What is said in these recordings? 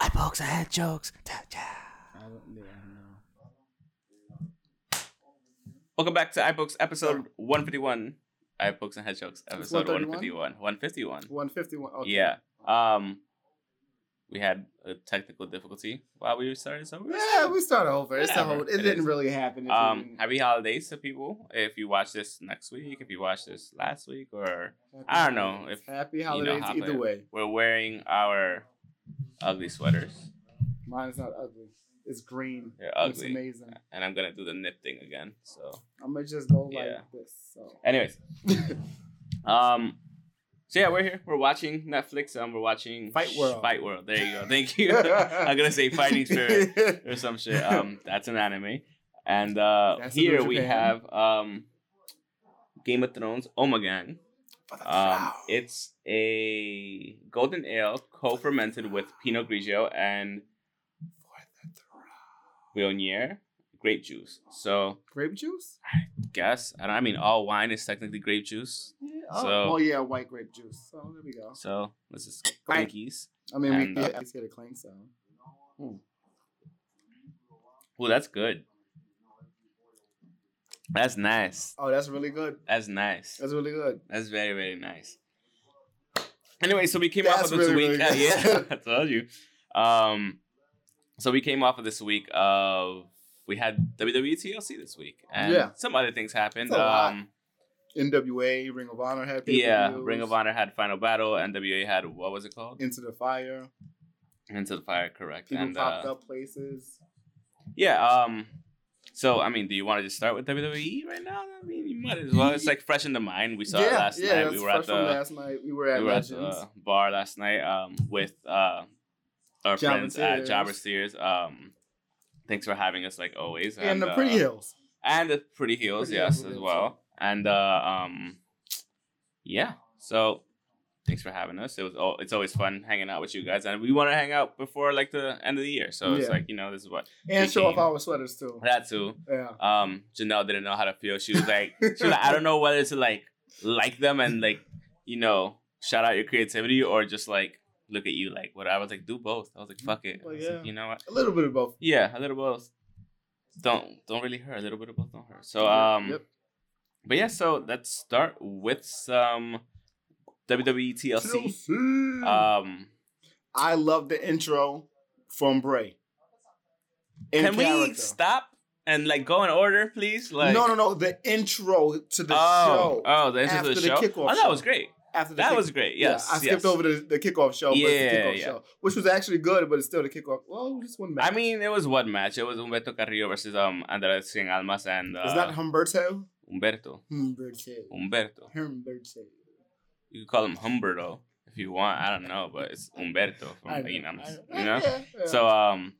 I books, I had jokes. Welcome back to iBooks episode 151. iBooks and Jokes episode 151. 151. 151. Okay. Yeah. Um, we had a technical difficulty while we started. So we Yeah, we started over. It's Whatever. the whole, it, It didn't is. really happen. Um, didn't- happy holidays to people. If you watch this next week, if you watch this last week, or Happy I don't know if happy know holidays how either to- way. we're wearing our ugly sweaters. Mine's not ugly. It's green. They're It's ugly. amazing. And I'm gonna do the nip thing again. So, I'm gonna just go Yeah. like this. So anyways, um, so yeah, we're here. We're watching Netflix. Um, we're watching Fight World. Fight World. There you go. Thank you. I'm gonna say Fighting Spirit. or some shit. Um, that's an anime. And uh, That's here we have um, Game of Thrones Ommegang. Um, it's a golden ale co-fermented with Pinot Grigio and For the throne. Viognier grape juice. So, Grape juice? Guess I, don't, I mean, all wine is technically grape juice. Yeah. Oh, So- oh yeah, white grape juice. So there we go. So this is Clank. clankies. I mean, And, we uh, get a clank sound. Oh, that's good. That's nice. Oh, that's really good. That's nice. That's really good. That's very, very nice. Anyway, so we came off of this really, week. really yeah. I told you. Um, so we came off of this week of we had WWE TLC this week, and Yeah. some other things happened. It's a lot. Um, NWA, Ring of Honor had yeah. Ring of Honor had Final Battle, NWA had what was it called? Into the Fire. Into the Fire, correct? People and popped uh, up places. yeah. Um, so I mean, do you want to just start with WWE right now? I mean, you might as well. It's like fresh in the mind. We saw it last yeah, night. We were at the last night. We were at we were at the bar last night um, with uh, our friends at Tears. Jobber Steers. Um, thanks for having us, like always. and the uh, Pretty Hills. and the Pretty Heels, Pretty yes, as well. And uh, um, yeah. So thanks for having us. It was al- it's always fun hanging out with you guys, and we want to hang out before like the end of the year. So it's like you know this is what And show off our sweaters too. that too. Yeah. Um, Janelle didn't know how to feel. She was like, she was like, I don't know whether to like like them and like you know shout out your creativity or just like look at you like what I was like do both. I was like fuck it. Well, was like, you know what? A little bit of both. Yeah, a little both. Don't don't really hurt. A little bit of both don't hurt. So um, Yep. but yeah. So let's start with some WWE TLC. TLC. Um, I love the intro from Bray. In can we stop and like go in order, please? Like no, no, no. The intro to the oh, show oh, the intro to the the show. kickoff oh, that was great. After That kick- was great. Yes, yeah, I skipped over the, the kickoff show, but Yeah, the kickoff yeah. show, which was actually good, but it's still the kickoff. Well, just one match. I mean, it was one match. It was Humberto Carrillo versus um Andrés Cien Almas and uh, is that Humberto? Humberto. Humberto. Humberto. Humberto. You could call him Humberto if you want. I don't know, but it's Humberto from know, Inams. I- You know. yeah, yeah. So um,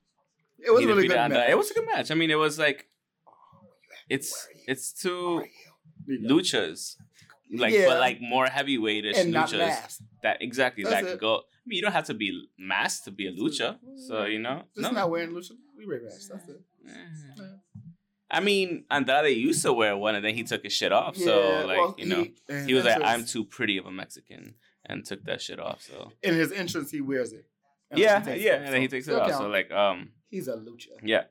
it was a really good match. It was a good match. I mean, it was like Where it's it's two you? You luchas, like Yeah. but like more heavyweightish and luchas. That exactly That's that it. go. I mean, you don't have to be masked to be a lucha. So you know, Just not wearing lucha. We wear masks. That's it. I mean, Andrade used to wear one, and then he took his shit off. So Yeah, like well, you know, and he was like, "I'm too pretty of a Mexican," and took that shit off. So In his entrance, he wears it. And yeah, he yeah, it and then he takes it still off. So like, um, he's a lucha. yeah,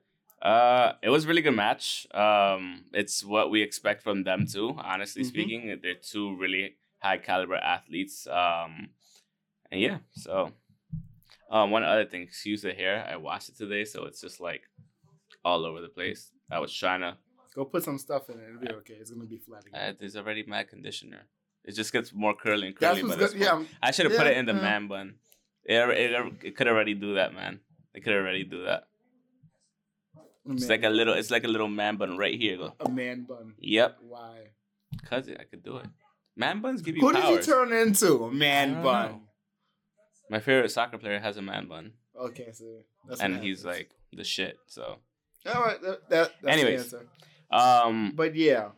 uh, it was a really good match. Um, it's what we expect from them too. Honestly Mhm. speaking, they're two really high caliber athletes. Um, and yeah, so um, one other thing, excuse the hair. I washed it today, so it's just like all over the place. I was trying to. Go put some stuff in it. It'll be okay. It's gonna be flat Uh, again. there's already mad conditioner. It just gets more curly and curly. what's But good. Yeah, I should have put it in the yeah. man bun. It, it, it could already do that, man. It could already do that. It's like a little. It's like a little man bun right here. Go. a man bun. Yep, Why? cause I could do it. Man buns give you Who did you turn into? A man bun. know. My favorite soccer player has a man bun, Okay, so that's and he's happens. like the shit. So, all right. That, that, that's Anyways. the answer. um, But yeah,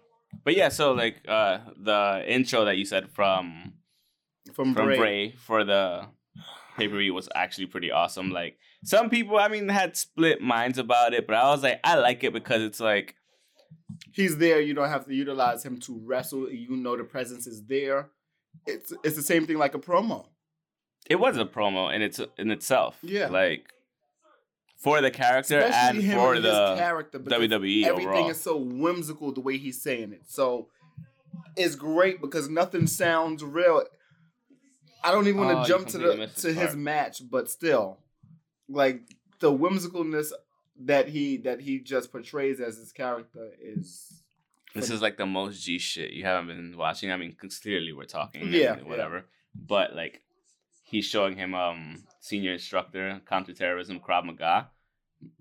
but yeah. So like, uh, the intro that you said from from, from Bray. Bray for the pay per view was actually pretty awesome. Like some people, I mean, had split minds about it, but I was like, I like it because it's like He's there. You don't have to utilize him to wrestle. You know the presence is there. It's it's the same thing like a promo. it was a promo in its in itself. Yeah. like for the character Especially and for and the character. WWE Everything overall. is so whimsical the way he's saying it. So it's great because nothing sounds real. I don't even Oh, want to jump to the to this his match, but still, like the whimsicalness that he that he just portrays as his character is. This is like the most G shit you haven't been watching. I mean, clearly we're talking, and Yeah, whatever. But like, he's showing him um senior instructor counterterrorism Krav Maga,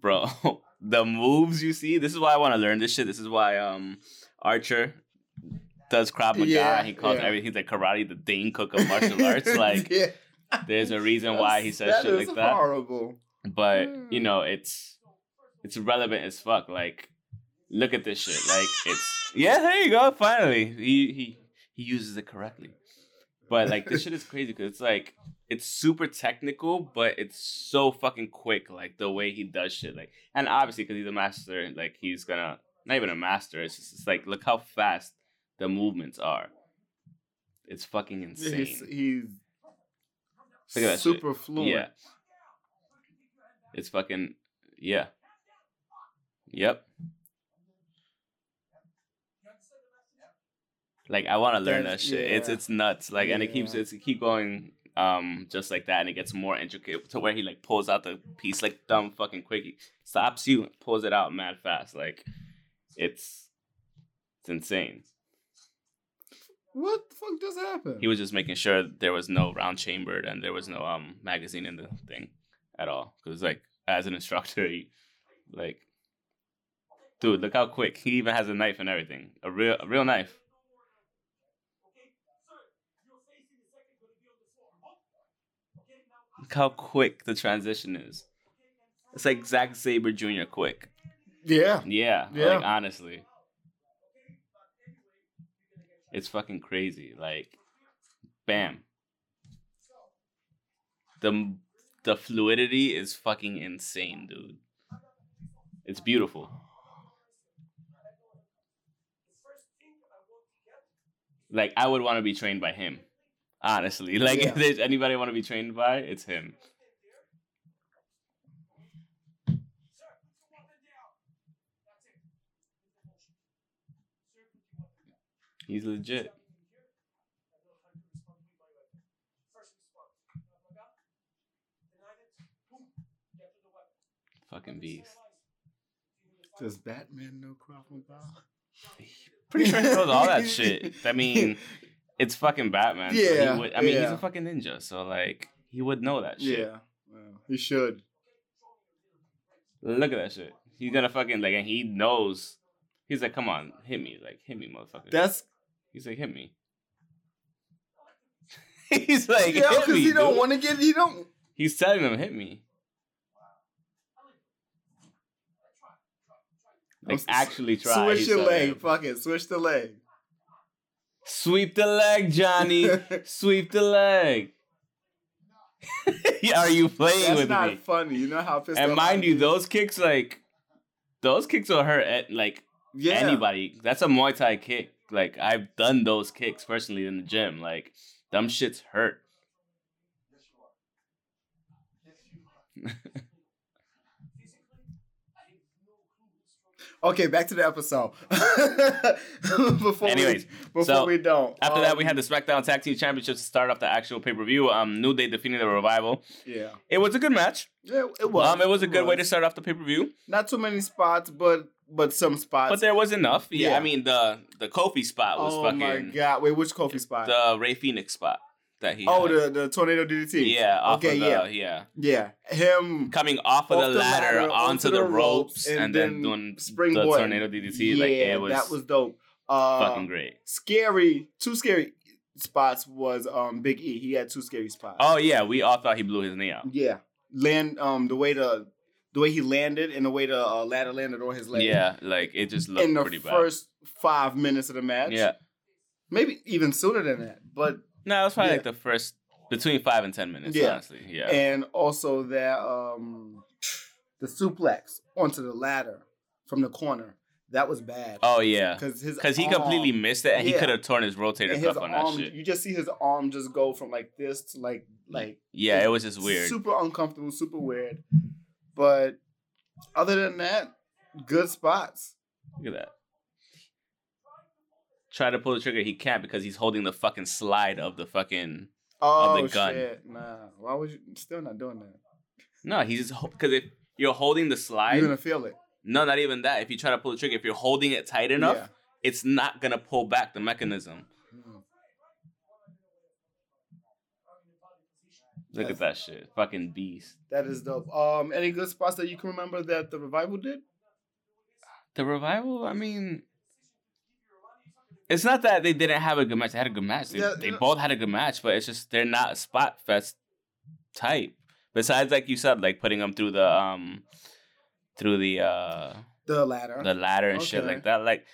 bro. the moves you see. This is why I want to learn this shit. This is why um Archer does Krav Maga. Yeah, he calls yeah. everything he's like karate, the Dane Cook of martial arts. Like, yeah, there's a reason why he says That shit is like that. Horrible. but you Mm. know it's it's relevant as fuck like look at this shit like it's yeah there you go finally he he he uses it correctly but like this shit is crazy because it's like it's super technical but it's so fucking quick like the way he does shit like and obviously because he's a master like he's gonna not even a master it's just it's like look how fast the movements are it's fucking insane He's, he's Look at that shit. super fluent. Yeah. It's fucking yeah. Yep. Like I want to learn that shit. It's yeah. it's nuts. Like and it keeps it's it keep going um just like that and it gets more intricate to where he like pulls out the piece like dumb fucking quick. He stops you, pulls it out mad fast. Like it's it's insane. What the fuck just happened? He was just making sure there was no round chambered and there was no um magazine in the thing at all. Because like as an instructor, he like, dude, look how quick he even has a knife and everything, a real a real knife. Look how quick the transition is. It's like Zack Sabre Jr. quick. yeah. Yeah, Yeah. like honestly. It's fucking crazy. Like bam. The the fluidity is fucking insane, dude. It's beautiful. Like I would want to be trained by him. Honestly. Like Yeah. if there's anybody I want to be trained by, it's him. He's legit. Fucking beast. Does Batman know Krav Maga? Pretty sure he knows all that shit. I mean, it's fucking Batman. so Yeah, would- I mean, he's a fucking ninja, so like he would know that shit. Yeah. Well, he should. Look at that shit. He's gonna fucking like, and he knows. He's like, come on, hit me, like hit me, motherfucker. That's he's like, hit me. he's like, yeah, hit because me. he don't want to get. He don't. He's telling him, hit me. Like actually try. Switch he's your leg. him. Fuck it. Switch the leg. Sweep the leg, Johnny. Sweep the leg. Are you playing That's with me? That's not funny. You know how pissed And mind you, get? those kicks like those kicks will hurt at like yeah. anybody. That's a Muay Thai kick. Like I've done those kicks personally in the gym. Like dumb shits hurt. Okay, back to the episode. before Anyways, we, before so we don't. After that, we um, had the SmackDown Tag Team Championships to start off the actual pay per view. Um, New Day defeating the Revival. Yeah. It was a good match. Yeah, it was. um, it was a good way to start off the pay per view, Not too many spots, but but some spots. but there was enough. Yeah, Yeah. I mean the the Kofi spot was oh fucking my god! Wait, which Kofi spot? the Rey Fenix spot that he. oh, had. the the tornado DDT. yeah. Off Okay, of the, yeah. yeah, yeah. Him. coming off of the, the ladder, ladder, onto the ropes and, then, doing springboard. the tornado DDT. yeah, like it was, that was dope. Uh, fucking great. Scary. Too scary spots was um Big E. He had two scary spots. Oh yeah, we all thought he blew his knee out. Yeah, land um the way the the way he landed and the way the uh, ladder landed on his leg. Yeah, like it just looked in the pretty bad. first five minutes of the match. Yeah, maybe even sooner than that. But no, it was probably Yeah. like the first between five and ten minutes. Yeah. honestly, yeah. and also that um the suplex onto the ladder from the corner. That was bad. oh yeah, because his because he arm- completely missed it, and he could have torn his rotator and his cuff on that shit. You just see his arm just go from like this to like like Yeah, it was just weird. super uncomfortable, super weird. But other than that, good spots. Look at that. Try to pull the trigger, he can't because he's holding the fucking slide of the fucking. Oh the gun. shit! Nah, why would you? Still not doing that. No, he's just because if you're holding the slide, You're gonna feel it. no, not even that. If you try to pull the trigger, if you're holding it tight enough, Yeah. it's not gonna pull back the mechanism. Look at that shit, fucking beast. That is dope. Um, any good spots that you can remember that the revival did? The revival, I mean, it's not that they didn't have a good match. They had a good match. They, Yeah, they both had a good match, but it's just they're not a spot fest type. Besides, like you said, like putting them through the um through the uh The ladder. the ladder and shit like that. Like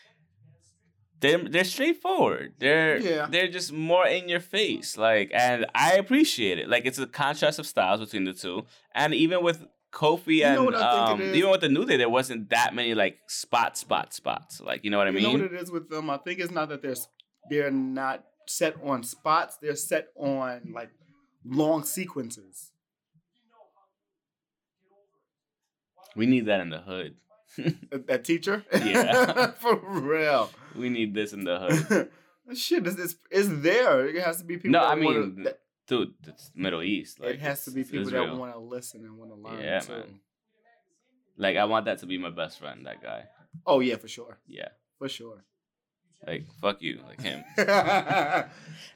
they're they're straightforward. They're Yeah. they're just more in your face. Like and I appreciate it. Like it's a contrast of styles between the two. And even with Kofi You know and I um, even with the New Day, there wasn't that many like spot spot spots. Like you know what I you mean? know what it is with them? I think it's not that they're they're not set on spots. They're set on like long sequences. we need that in the hood. That, teacher. Yeah. for real. we need this in the hood. Shit, it's, it's, it's there. It has to be people. No, I wanna- mean, that- Dude, it's Middle East. Like it has to be people that want to listen and want to learn. Yeah, too. man. Like I want that to be my best friend. That guy. Oh yeah, for sure, Yeah. for sure. Like fuck you, like him. nah,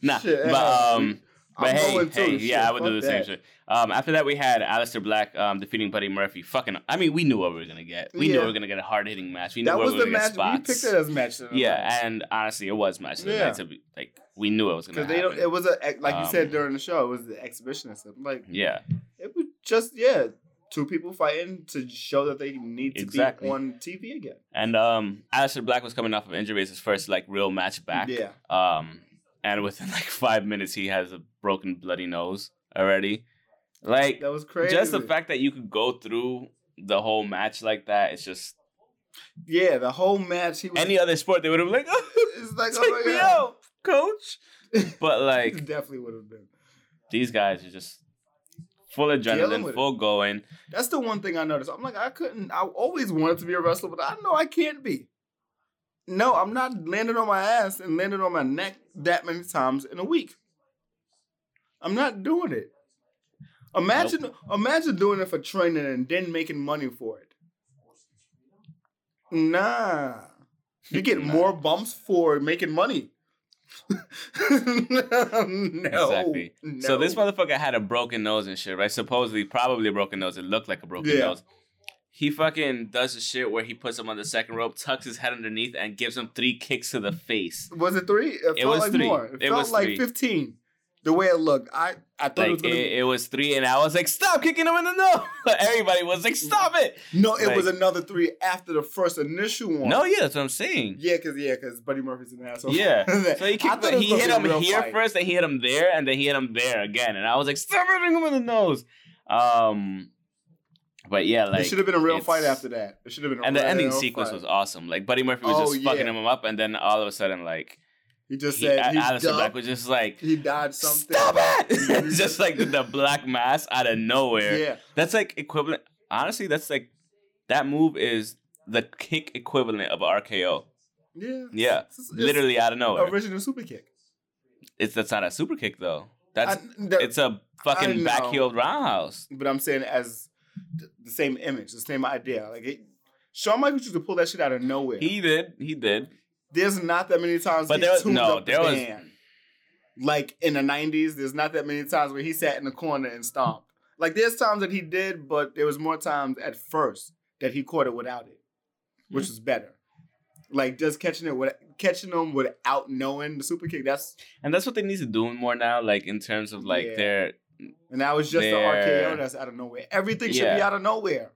Nah, but um, but I'm hey, hey, shit, yeah, I would do the same that. shit. Um, after that, we had Aleister Black um defeating Buddy Murphy. Fucking, I mean, we knew what we were gonna get. We knew Yeah. we were gonna get a hard hitting match. We knew That where was we were the gonna match. get We spots. picked it as match. of the yeah, and honestly, it was match of the Yeah. night. To be like, we knew it was gonna Because they happen. It was a like you said Um, during the show. It was the exhibitionist. Like yeah, it was just yeah, two people fighting to show that they need to Exactly. be on TV again. and um, Aleister Black was coming off of injury. It's his first like real match back. Yeah, Um, and within like five minutes, he has a broken bloody nose already. Like that was crazy. just the fact that you could go through the whole match like that, it's just yeah, the whole match. He was. any other sport they would have been like, it's like take oh me God. out, coach. But like definitely would have been. these guys are just full adrenaline, with it. full going. That's the one thing I noticed. I'm like, I couldn't. I always wanted to be a wrestler, but I know I can't be. No, I'm not landing on my ass and landing on my neck that many times in a week. I'm not doing it. Imagine, imagine doing it for training and then making money for it. Nah, you get Nah. more bumps for making money. no, Exactly. So this motherfucker had a broken nose and shit, right? Supposedly, probably a broken nose. It looked like a broken Yeah. nose. He fucking does the shit where he puts him on the second rope, tucks his head underneath, and gives him three kicks to the face. Was it three? It, felt was like three. more. It, It felt was like three. fifteen. The way it looked, I I thought it was Like gonna. it, it was three, and I was like, "Stop kicking him in the nose!" Everybody was like, "Stop it!" no, it was another three after the first initial one. No, yeah, that's what I'm saying. Yeah, cause yeah, cause Buddy Murphy's an asshole. Yeah. So he kicked, it he hit him here fight. first, then he hit him there, and then he hit him there again, and I was like, "Stop hitting him in the nose!" Um, but yeah, like it should have been a real fight after that. It should have been. A real fight. And the ending sequence fight. was awesome. Like Buddy Murphy was Oh, just fucking him up, and then all of a sudden, like He just he, said he Aleister Black was just like, he died something. "Stop it!" just like the black mass out of nowhere. Yeah, That's like equivalent. Honestly, that's like that move is the kick equivalent of RKO. yeah, Yeah, It's- it's literally out of nowhere. original super kick. It's that's not a super kick though. That's I- the- it's a fucking back heel roundhouse. but I'm saying as th- the same image, the same idea. Like it, Shawn Michaels used to pull that shit out of nowhere. He did. He did. there's not that many times But he there was- no, up the there was- band. Like in the '90s, there's not that many times where he sat in the corner and stomped. Like there's times that he did, but there was more times at first that he caught it without it, which hmm. was better. Like just catching it with catching them without knowing the super kick. That's And that's what they need to do more now. Like in terms of like Yeah. their and that was just the There. RKO that's out of nowhere. Everything should be out of nowhere.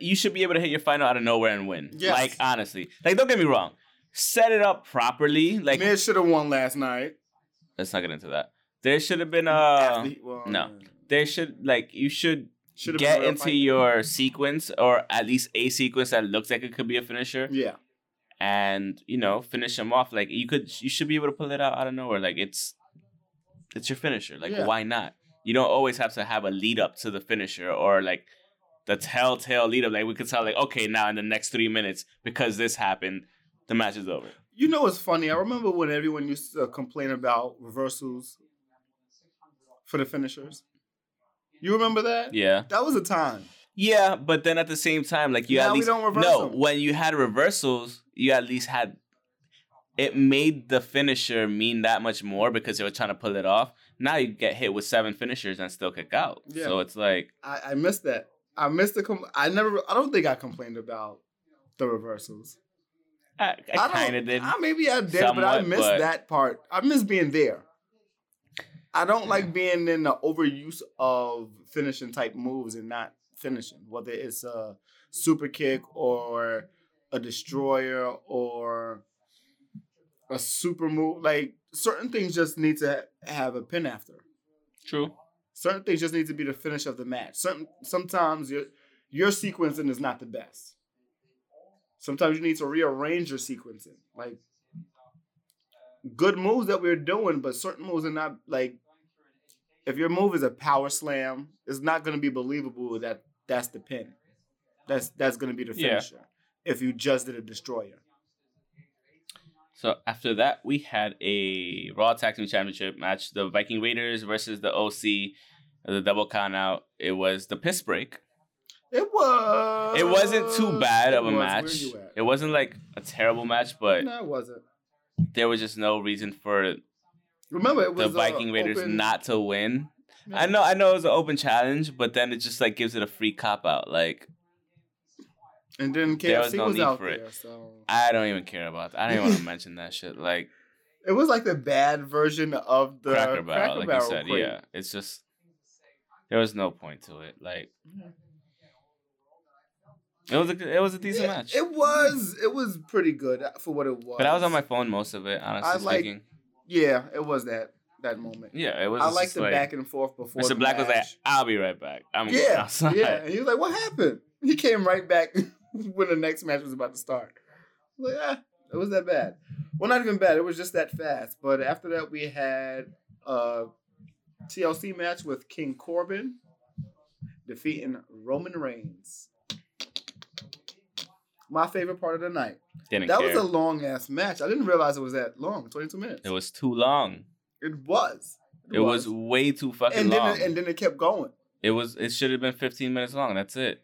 you should be able to hit your final out of nowhere and win. Yes. Like honestly, like don't get me wrong, set it up properly. Like Miz should have won last night. let's not get into that. There should have been a. Athlete- well, no. yeah. There should like you should Should've get into your sequence or at least a sequence that looks like it could be a finisher Yeah. and you know finish him off. Like you could, you should be able to pull it out out of nowhere. Like it's, it's your finisher. Like Yeah. why not? You don't always have to have a lead up to the finisher or like the telltale lead up. Like we could tell, like okay, now in the next three minutes because this happened, the match is over. You know what's funny? I remember when everyone used to complain about reversals for the finishers. You remember that? Yeah, That was a time. yeah, but then at the same time, like you Now at least no them. when you had reversals, you at least had. It made the finisher mean that much more because they were trying to pull it off. Now you get hit with seven finishers and still kick out. Yeah. So it's like I, I missed that. I missed the. Com- I never. I don't think I complained about the reversals. I, I don't- kind of did. I, maybe I did, but I missed but- that part. I miss being there. I don't like being in the overuse of finishing type moves and not finishing, whether it's a super kick or a destroyer or a super move. Like certain things just need to have a pin after. True. Certain things just need to be the finish of the match. Certain sometimes your your sequencing is not the best. Sometimes you need to rearrange your sequencing. Like good moves that we're doing, but certain moves are not like if your move is a power slam, it's not going to be believable that that's the pin. That's that's going to be the Yeah. finisher. If you just did a destroyer. So after that, we had a Raw Tag Team Championship match: the Viking Raiders versus the OC. The double count out. It was the piss break. It was. It wasn't too bad of a match. It wasn't like a terrible match, but no, it wasn't. there was just no reason for Remember, it was the Viking uh, Raiders open- not to win. Yeah. I know, I know it was an open challenge, but then it just like gives it a free cop out. Like And then There KFC was was, no need out for it. there, so I don't even care about that. I don't even want to mention that shit. Like it was like the bad version of the Cracker Barrel, like you said. crate. Yeah, it's just there was no point to it. Like it was a it was a decent Yeah, match. It was it was pretty good for what it was. but I was on my phone most of it, honestly I like- speaking. yeah. It was that that moment. Yeah, it was. I just like the like, back and forth before. Mr. Black was like, "I'll be right back. I'm yeah, outside." yeah. And he was like, "What happened?" He came right back when the next match was about to start. Was like, ah, it was that bad. Well, not even bad. It was just that fast. But after that, we had a TLC match with King Corbin defeating Roman Reigns. My favorite part of the night. Didn't That care. was a long ass match. I didn't realize it was that long. Twenty two minutes. it was too long. It was. It was way too fucking And then long. it, and then it kept going. it was. It should have been 15 minutes long. That's it.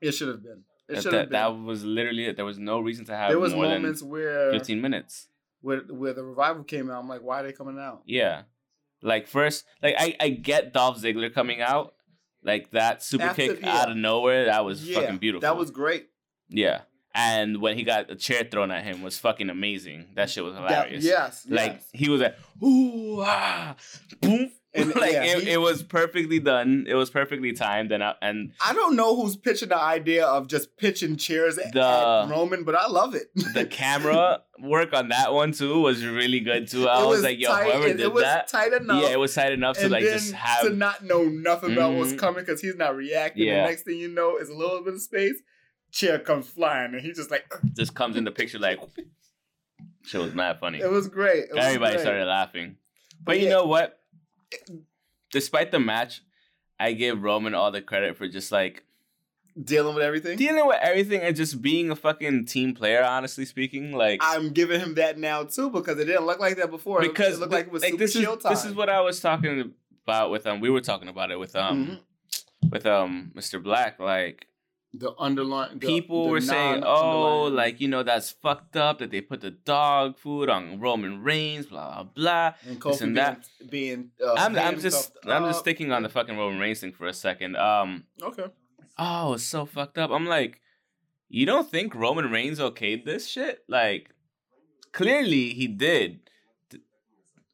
It should have been. It That, that, that was literally it. There was no reason to have there was moments where 15 minutes. where where the revival came out. I'm like, why are they coming out? Yeah. Like first, like I, I get Dolph Ziggler coming out, like that super After- kick yeah. out of nowhere. That was yeah, fucking beautiful. That was great. yeah. And when he got a chair thrown at him was fucking amazing. That shit was That, hilarious. yes, Like yes. he was like, ooh ah, boom, And, like yeah, it, he- it was perfectly done. It was perfectly timed, and I, and I don't know who's pitching the idea of just pitching chairs at, The- at Roman, but I love it. the camera work on that one too was really good too. I It was, like, yo, tight, whoever did it was that, tight enough. yeah, it was tight enough to like just have to not know nothing about what's Mhm. coming because he's not reacting. Yeah. The next thing you know is a little bit of space. Chair comes flying, and he just like just comes in the picture like shit was mad funny. it was great. It was Everybody great. started laughing. But But you yeah. know what? Despite the match, I give Roman all the credit for just like dealing with everything. dealing with everything and just being a fucking team player, honestly speaking. Like I'm giving him that now too because it didn't look like that before. Because it looked like it was like super this is time. this is what I was talking about with um we were talking about it with um Mhm. with um Mr. Black. Like the underlying the- people the were saying, oh, like you know that's fucked up that they put the dog food on Roman Reigns, blah blah blah. and this Kofi and being, that. being uh, I'm I'm just handcuffed I'm just sticking on the fucking Roman Reigns thing for a second. Um, okay. oh, it's so fucked up. I'm like, you don't think Roman Reigns okayed this shit? Like, clearly he did.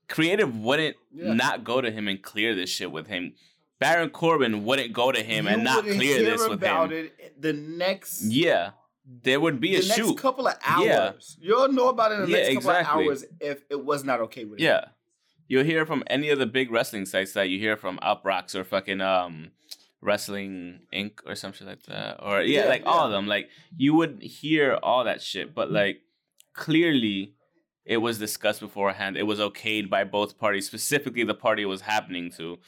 Creative wouldn't Yeah. not go to him and clear this shit with him. Baron Corbin wouldn't go to him and You not wouldn't clear this with about him. it the next Yeah, there would be the a next shoot. couple of hours. Yeah. You'll know about it in the Yeah, next couple exactly. of hours if it was not okay with him. Yeah. you'll hear from any of the big wrestling sites that you hear from Uproxx or fucking um Wrestling Inc. or something like that. Or yeah, Yeah, like all of them. Like you would hear all that shit, but like clearly it was discussed beforehand. It was okayed by both parties, specifically the party it was happening to.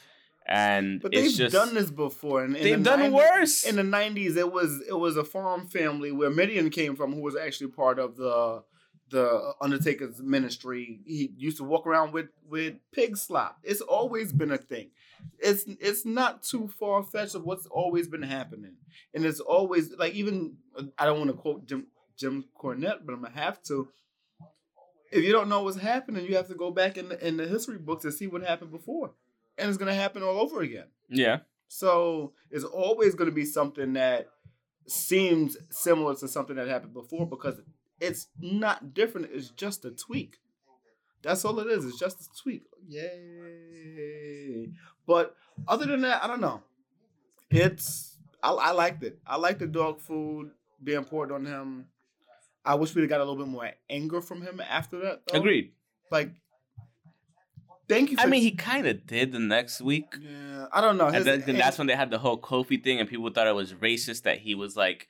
And But they've just done this before. And they've the done 90s worse. In the nineties, it was it was a farm family where Mideon came from, who was actually part of the the Undertaker's ministry. He used to walk around with with pig slop. It's always been a thing. It's it's not too far fetched of what's always been happening, and it's always like even I don't want to quote Jim Jim Cornette, but I'm gonna have to. If you don't know what's happening, you have to go back in the in the history books and see what happened before, and it's gonna happen all over again. yeah. So it's always going to be something that seems similar to something that happened before because it's not different. It's just a tweak. That's all it is. It's just a tweak. Yay! But other than that, I don't know. It's I, I liked it. I like the dog food being poured on him. I wish we'd have got a little bit more anger from him after that. though. Agreed. Like, thank you. For, I mean, he kind of did the next week. yeah, I don't know. His- And then, that's when they had the whole Kofi thing, and people thought it was racist that he was like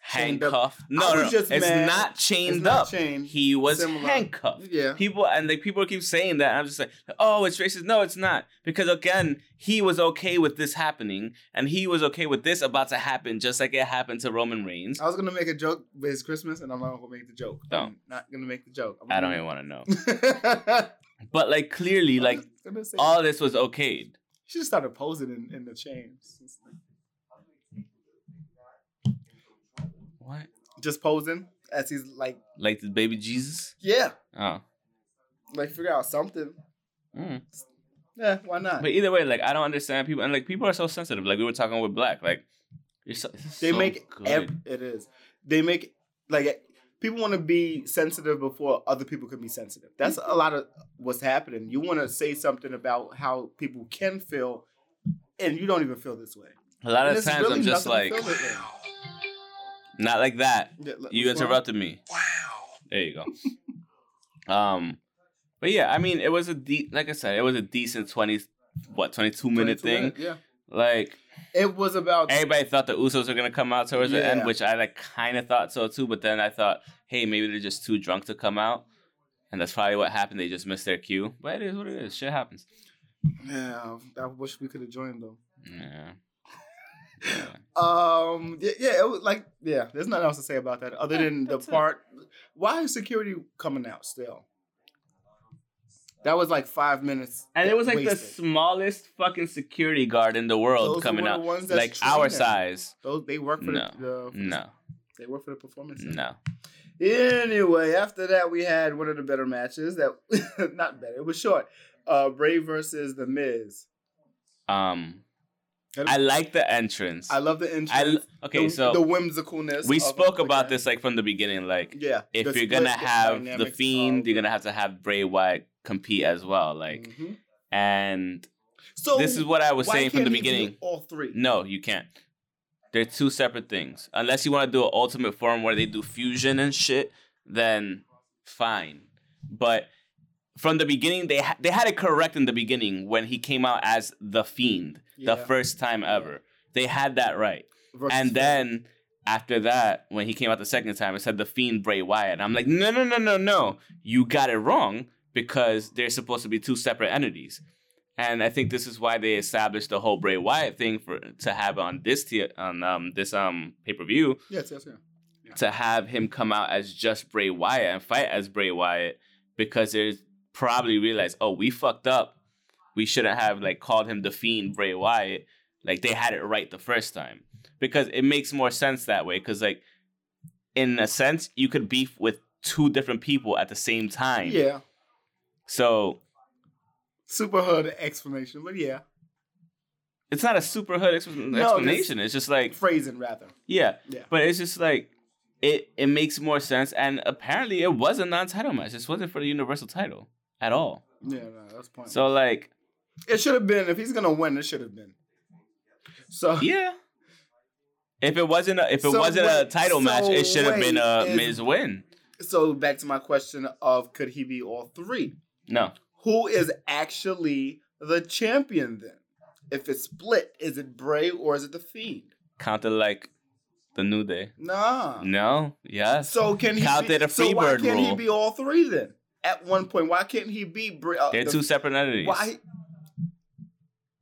handcuffed. No, no, no. it's mad. not chained It's not up. chained. He was Similar. handcuffed. Yeah. People and like people keep saying that. And I'm just like, oh, it's racist. No, it's not. Because again, he was okay with this happening, and he was okay with this about to happen, just like it happened to Roman Reigns. I was gonna make a joke with his Christmas, and I'm not gonna make the joke. Don't. I'm not gonna make the joke. I'm I don't even want to know. But like clearly, like all this was okayed. she just started posing in, in the chains. What? Just posing as he's like, Like the baby Jesus? yeah, Oh. like figure out something. Mm. Yeah, why not? But either way, like I don't understand people, and like people are so sensitive. Like we were talking with Black, like so, they so make ev- it is. They make like people want to be sensitive before other people can be sensitive. That's a lot of what's happening. You want to say something about how people can feel, and you don't even feel this way. a lot And of times really I'm just like, feel that way. not like that. Yeah, like, You what's wrong? interrupted me. Wow. There you go. um, but yeah, I mean, it was a de- like I said, it was a decent twenty, what twenty two minute thing. minute, Yeah, Like it was about everybody thought the Usos were gonna come out towards the end, which I like kind of thought so too. But then I thought, hey, maybe they're just too drunk to come out, and that's probably what happened. They just missed their cue. But it is what it is. Shit happens. Yeah, I wish we could have joined though. Yeah. Um, yeah, yeah, it was like, yeah. There's nothing else to say about that other than the that's it. part. Why is security coming out still? That was like five minutes, And it was like the smallest fucking security guard in the world Those coming out, like our size. Those they work for No. the, the No, they work for the performance. center. no. Anyway, after that, we had one of the better matches. That not better. It was short. Uh, Bray versus the Miz. Um, I like the entrance. I love the entrance. I okay, the, so the whimsicalness. we spoke about this like from the beginning. Like, Yeah, if you're gonna have the fiend, you're gonna have to have Bray Wyatt compete as well. Like, Mhm. and so this is what I was saying from the can't he do beginning. All three. No, you can't. They're two separate things. Unless you want to do an ultimate form where they do fusion and shit, then fine. But from the beginning, they ha- they had it correct in the beginning when he came out as the fiend Yeah. the first time ever. They had that right. Versus And then after that, when he came out the second time, it said the fiend Bray Wyatt. I'm like, no, no, no, no, no. You got it wrong because they're supposed to be two separate entities. And I think this is why they established the whole Bray Wyatt thing for to have on this t- on um this um pay per view yes, yes, yeah. to have him come out as just Bray Wyatt and fight as Bray Wyatt because there's probably realized, oh, we fucked up. We shouldn't have like called him the Fiend Bray Wyatt. Like they had it right the first time because it makes more sense that way. Because like in a sense, you could beef with two different people at the same time. Yeah, So super hood explanation, but yeah, it's not a super hood expl- No, explanation. It's just like phrasing rather. yeah, Yeah. But it's just like it it makes more sense. And apparently, it was a non-title match. This wasn't for the Universal title at all. Yeah, no, that's point. So like, it should have been if he's gonna win. It should have been. So yeah. If it wasn't a, if it So wasn't a title match, it should have been a is- Miz win. so back to my question of could he be all three? No, who is actually the champion then? If it's split, is it Bray or is it the Fiend? Counted like the New Day. Nah. No. Yes. So can he Counted be, a so why can't he be all three then? At one point, why can't he be Bray? Uh, They're the- two separate entities. Why?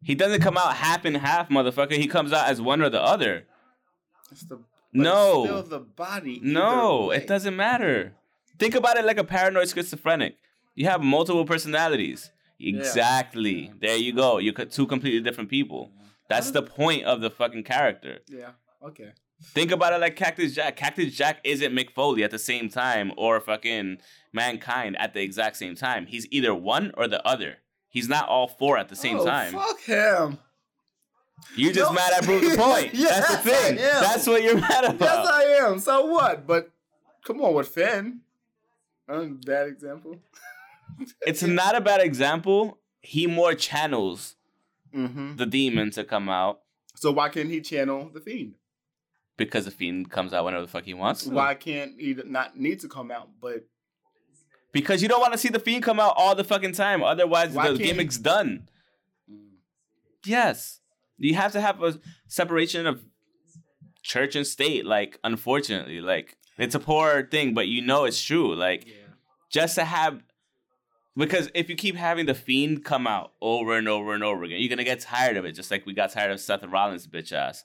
He doesn't come out half and half, motherfucker. He comes out as one or the other. It's the, No. it's still the body. No, way. it doesn't matter. Think about it like a paranoid schizophrenic. You have multiple personalities. Exactly. There you go. You're two completely different people. That's the point of the fucking character. Yeah. Okay. Think about it like Cactus Jack. Cactus Jack isn't Mick Foley at the same time or fucking Mankind at the exact same time. He's either one or the other. He's not all four at the same oh, time. Fuck him. You're just No. mad I proved the point. That's the thing. That's what you're mad about. Yes, I am. So what? But come on with Finn. Uh, bad example. it's not a bad example. He more channels Mm-hmm. the demon to come out So why can't he channel the fiend? because the fiend comes out whenever the fuck he wants. to. Why can't he not need to come out? But Because you don't want to see the fiend come out all the fucking time. Otherwise, Why the can't he- gimmick's done. Yes, you have to have a separation of church and state. Like, unfortunately, like it's a poor thing, but you know it's true. Like, just to have because if you keep having the fiend come out over and over and over again, you're gonna get tired of it. Just like we got tired of Seth Rollins' bitch ass.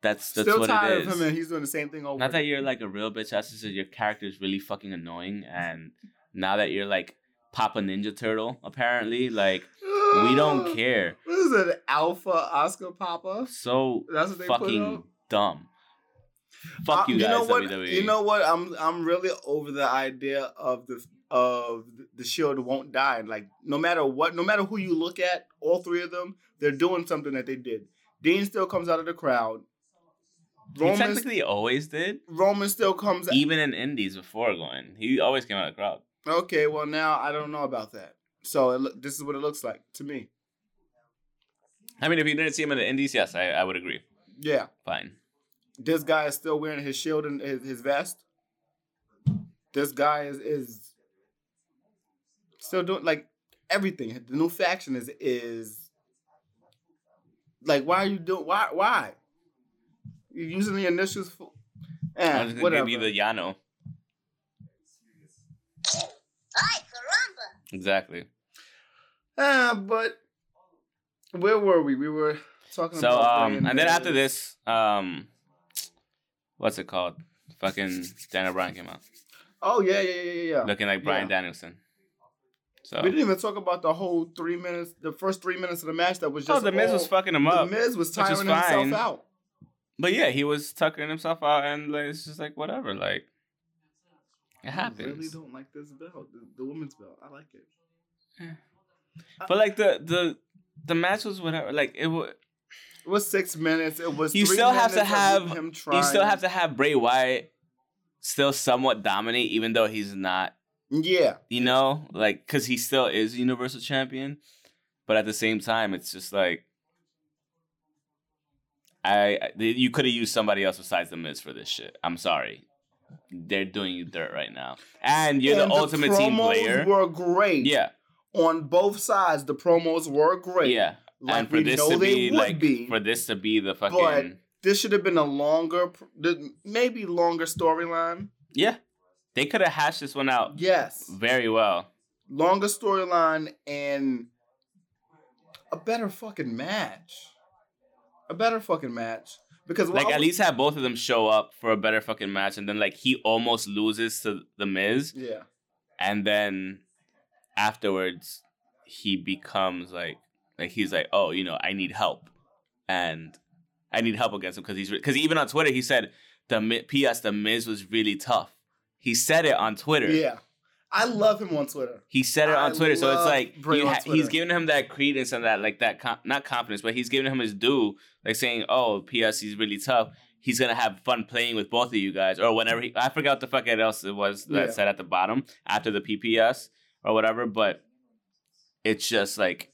That's that's still what tired it of him, and he's doing the same thing over. Not that you're like a real bitch ass, just your character is really fucking annoying, and now that you're like Papa Ninja Turtle, apparently, like we don't care. What is it? Alpha Oscar Papa? So That's what they fucking dumb. Fuck Uh, you guys, know what? WWE. You know what? I'm I'm really over the idea of the of the Shield won't die. Like no matter what, no matter who you look at, all three of them, they're doing something that they did. Dean still comes out of the crowd. he Roman technically always did, Roman still comes. out. even in Indies before going. He always came out of the crowd. Okay, well now I don't know about that. So it, this is what it looks like to me. I mean, if you didn't see him in the Indies, yes, I, I would agree. Yeah, Fine. this guy is still wearing his shield and his, his vest. This guy is is still doing like everything. The new faction is is like why are you doing why why You're using the initials for I eh, was gonna whatever. give you the Yano. Exactly. Ah, but where were we? We were talking So about um, and then after this, um, what's it called? Fucking Daniel Bryan came out, Oh yeah, yeah, yeah, yeah. yeah. looking like Brian Yeah. Danielson. So We didn't even talk about the whole three minutes, the first three minutes of the match that was oh, just. oh, the Miz was fucking him up. The. Miz was tiring himself out. But yeah, he was tucking himself out, and like, it's just like whatever. Like it I happens. really don't like this belt, the, the women's belt. I like it. Eh. But like the the the match was whatever. Like it was. It was six minutes. It was. You still have to have- him trying. You still have to have Bray Wyatt still somewhat dominate, even though he's not. Yeah, You know, like because he still is Universal Champion, but at the same time, it's just like. I, you could have used somebody else besides the Miz for this shit. I'm sorry, they're doing you dirt right now, and you're And the ultimate team player. Were great. Yeah, on both sides, the promos were great. yeah, like and for this to be like be. for this to be the fucking this should have been a longer, maybe longer storyline. yeah, they could have hashed this one out Yes, very well. longer storyline and a better fucking match. A better fucking match because Like at least have both of them show up for a better fucking match, and then like he almost loses to the Miz, yeah. and then afterwards he becomes like like he's like oh you know I need help, and I need help against him because he's because even on Twitter he said the P.S. the Miz was really tough. He said it on Twitter. Yeah. I love him on Twitter. He said it on I Twitter, so it's like you ha- he's giving him that credence and that like that com- not confidence, but he's giving him his due, like saying, "Oh, P.S. He's really tough. He's gonna have fun playing with both of you guys." Or whenever he, I forgot what the fuck it else it was that Yeah. said at the bottom after the PPS or whatever, but it's just like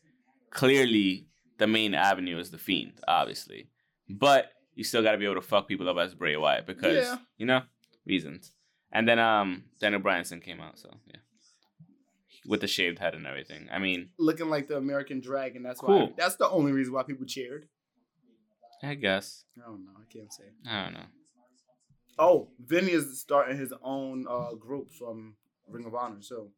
clearly the main avenue is the Fiend, obviously, but you still got to be able to fuck people up as Bray Wyatt because Yeah. you know reasons. And then um Daniel Bryanson came out, so yeah. with the shaved head and everything. I mean, looking like the American Dragon. That's why. Cool. That's the only reason why people cheered. I guess I don't know. I can't say. I don't know. Oh, Vinny is starting his own uh, group from Ring of Honor. So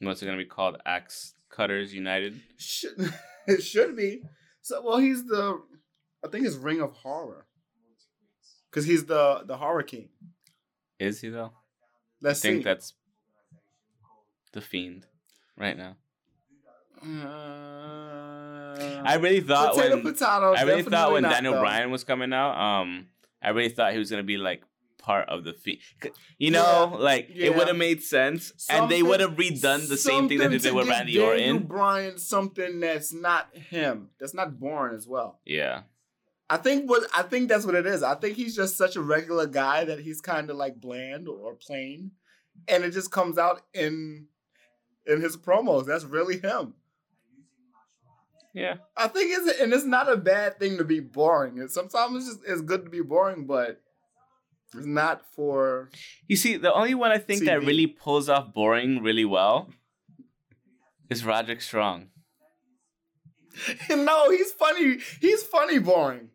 What's it gonna be called? Axe Cutters United. should it should be. So well, he's the I think it's Ring of Horror because he's the the horror king. Is he though? I Let's I think see. that's the fiend right now. Uh, I really thought potato when potato. I really thought when Daniel though. Bryan was coming out, um, I really thought he was gonna be like part of the fiend. You know, like it would have made sense, and they would have redone the same thing that they something did with Randy Daniel Orton. Bryan something that's not him. That's not boring as well. Yeah, I think what I think that's what it is. I think he's just such a regular guy that he's kind of like bland or plain, and it just comes out in in his promos. That's really him. yeah. I think it's and it's not a bad thing to be boring. And sometimes it's just it's good to be boring, but it's not for You see, the only one I think that really pulls off boring really well is Roderick Strong. no. He's funny. He's funny boring.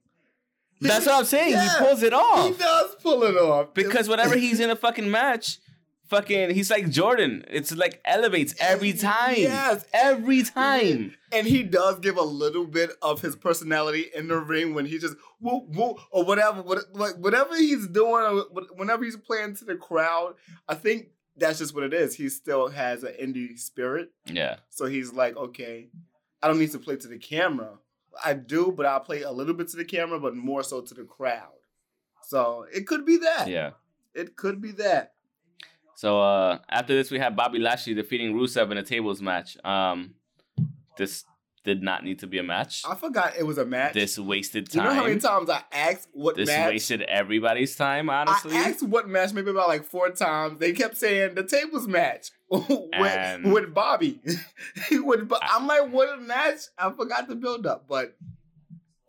That's what I'm saying. Yeah, he pulls it off. He does pull it off because whenever he's in a fucking match, fucking he's like Jordan. It's like elevates every time. Yes. every time. and he does give a little bit of his personality in the ring when he just whoop whoop or whatever, like whatever he's doing, whenever he's playing to the crowd. I think that's just what it is. He still has an indie spirit, Yeah, so he's like, okay, I don't need to play to the camera. I do, but I'll play a little bit to the camera, but more so to the crowd. So it could be that. yeah. It could be that. So uh after this, we have Bobby Lashley defeating Rusev in a tables match. Um, this did not need to be a match. I forgot it was a match. This wasted time. you know how many times I asked what this match? wasted everybody's time. Honestly, I asked what match maybe about like four times. They kept saying the tables match with, with Bobby. with, Bo- I'm like, what a match? I forgot the build up, but